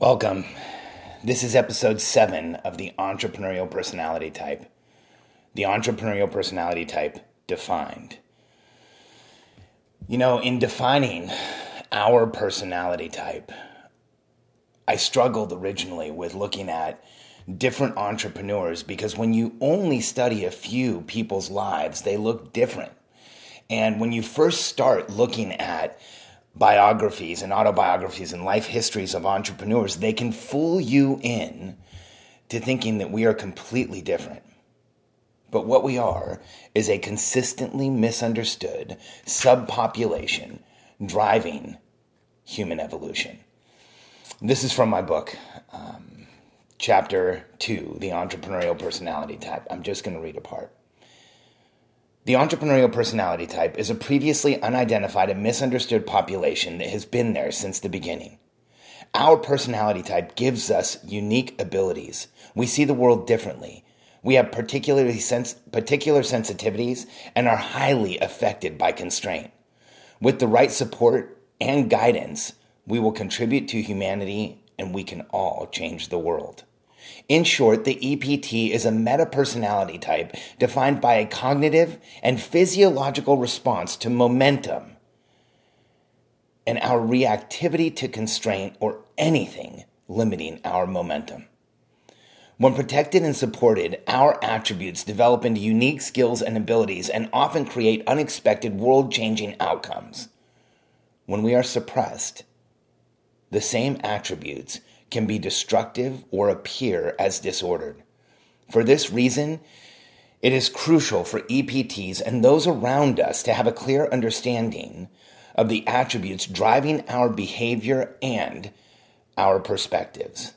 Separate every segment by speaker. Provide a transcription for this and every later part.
Speaker 1: Welcome. This is episode seven of the entrepreneurial personality type. The entrepreneurial personality type defined. You know, in defining our personality type, I struggled originally with looking at different entrepreneurs because when you only study a few people's lives, they look different. And when you first start looking at biographies and autobiographies and life histories of entrepreneurs, they can fool you in to thinking that we are completely different. But what we are is a consistently misunderstood subpopulation driving human evolution. This is from my book, um, chapter two, The Entrepreneurial Personality Type. I'm just going to read a part. The entrepreneurial personality type is a previously unidentified and misunderstood population that has been there since the beginning. Our personality type gives us unique abilities. We see the world differently. We have particularly sens- particular sensitivities and are highly affected by constraint. With the right support and guidance, we will contribute to humanity and we can all change the world. In short, the EPT is a meta personality type defined by a cognitive and physiological response to momentum and our reactivity to constraint or anything limiting our momentum. When protected and supported, our attributes develop into unique skills and abilities and often create unexpected world changing outcomes. When we are suppressed, the same attributes can be destructive or appear as disordered. For this reason, it is crucial for EPTs and those around us to have a clear understanding of the attributes driving our behavior and our perspectives.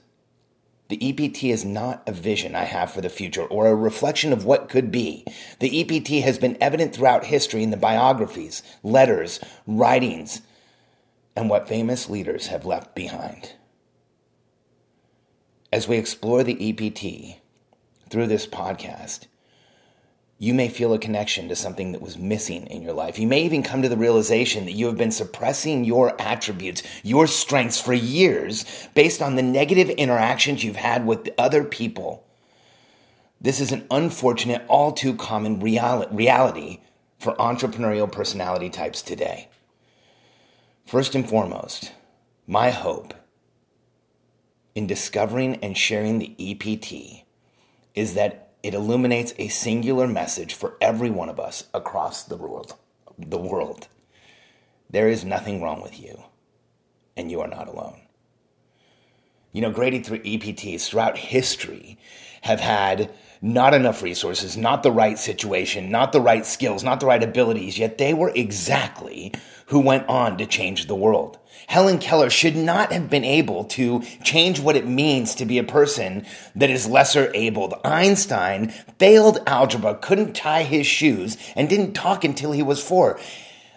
Speaker 1: The EPT is not a vision I have for the future or a reflection of what could be. The EPT has been evident throughout history in the biographies, letters, writings, and what famous leaders have left behind. As we explore the EPT through this podcast, you may feel a connection to something that was missing in your life. You may even come to the realization that you have been suppressing your attributes, your strengths for years based on the negative interactions you've had with other people. This is an unfortunate, all too common reality for entrepreneurial personality types today. First and foremost, my hope in discovering and sharing the EPT is that it illuminates a singular message for every one of us across the world. The world. There is nothing wrong with you, and you are not alone. You know, graded through EPTs throughout history have had not enough resources, not the right situation, not the right skills, not the right abilities, yet they were exactly who went on to change the world. Helen Keller should not have been able to change what it means to be a person that is lesser abled. Einstein failed algebra, couldn't tie his shoes, and didn't talk until he was four.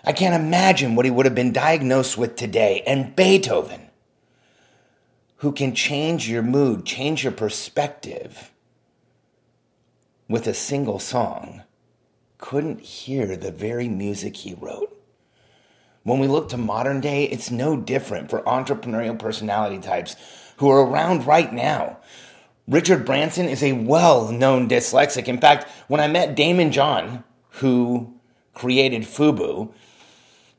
Speaker 1: I can't imagine what he would have been diagnosed with today. And Beethoven, who can change your mood, change your perspective with a single song, couldn't hear the very music he wrote. When we look to modern day, it's no different for entrepreneurial personality types who are around right now. Richard Branson is a well known dyslexic. In fact, when I met Daymond John, who created Fubu,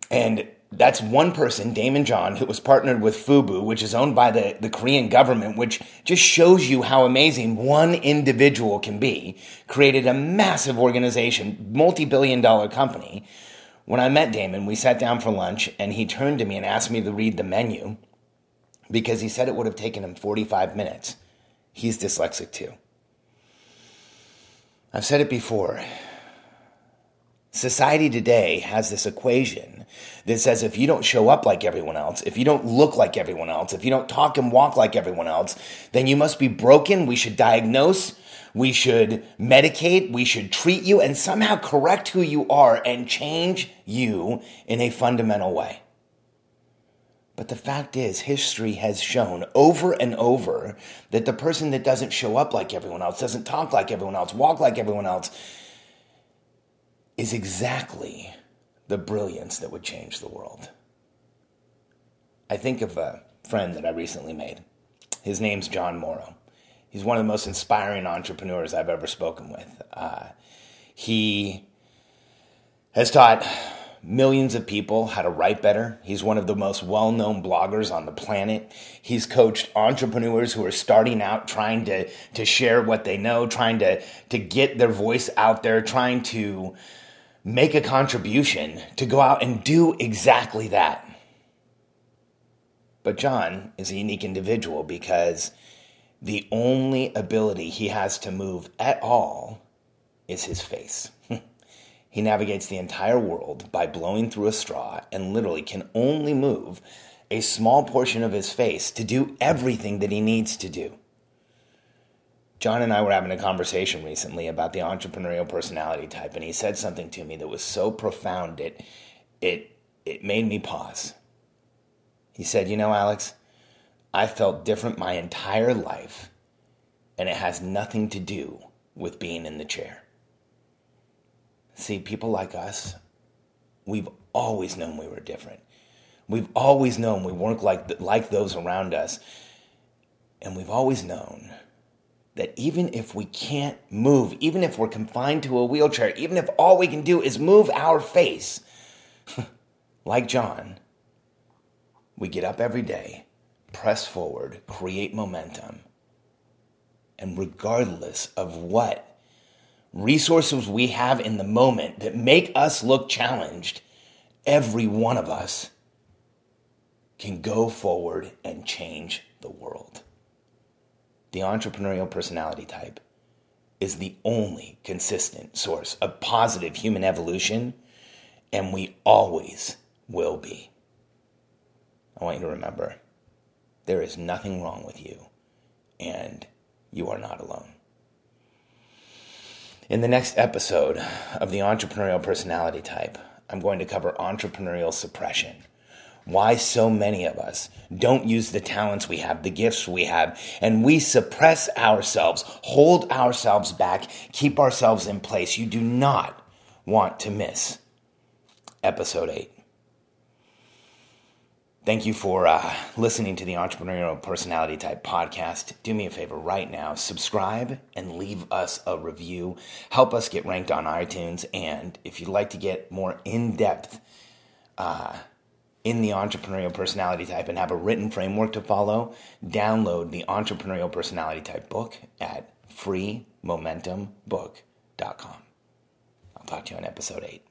Speaker 1: and that's one person, Daymond John, who was partnered with Fubu, which is owned by the, the Korean government, which just shows you how amazing one individual can be, created a massive organization, multi billion dollar company when I met Daymond, we sat down for lunch and he turned to me and asked me to read the menu because he said it would have taken him 45 minutes. He's dyslexic too. I've said it before. Society today has this equation that says if you don't show up like everyone else, if you don't look like everyone else, if you don't talk and walk like everyone else, then you must be broken. We should diagnose we should medicate, we should treat you, and somehow correct who you are and change you in a fundamental way. But the fact is, history has shown over and over that the person that doesn't show up like everyone else, doesn't talk like everyone else, walk like everyone else, is exactly the brilliance that would change the world. I think of a friend that I recently made. His name's Jon Morrow. He's one of the most inspiring entrepreneurs I've ever spoken with. Uh, he has taught millions of people how to write better. He's one of the most well known bloggers on the planet. He's coached entrepreneurs who are starting out trying to, to share what they know, trying to, to get their voice out there, trying to make a contribution to go out and do exactly that. But Jon is a unique individual because the only ability he has to move at all is his face. he navigates the entire world by blowing through a straw and literally can only move a small portion of his face to do everything that he needs to do. Jon and I were having a conversation recently about the entrepreneurial personality type, and he said something to me that was so profound it it it made me pause. He said, "You know, Alex, I felt different my entire life, and it has nothing to do with being in the chair." See, people like us, we've always known we were different. We've always known we weren't like like those around us, and we've always known that even if we can't move, even if we're confined to a wheelchair, even if all we can do is move our face, like Jon, we get up every day, press forward, create momentum, and regardless of what resources we have in the moment that make us look challenged, every one of us can go forward and change the world the entrepreneurial personality type is the only consistent source of positive human evolution, and we always will be. I want you to remember there is nothing wrong with you, and you are not alone. In the next episode of the entrepreneurial personality type, I'm going to cover entrepreneurial suppression why so many of us don't use the talents we have, the gifts we have, and we suppress ourselves, hold ourselves back, keep ourselves in place. You do not want to miss episode 8. Thank you for uh, listening to the Entrepreneurial Personality Type podcast. Do me a favor right now subscribe and leave us a review. Help us get ranked on iTunes. And if you'd like to get more in depth, uh, in the entrepreneurial personality type and have a written framework to follow, download the entrepreneurial personality type book at freemomentumbook.com. I'll talk to you on episode 8.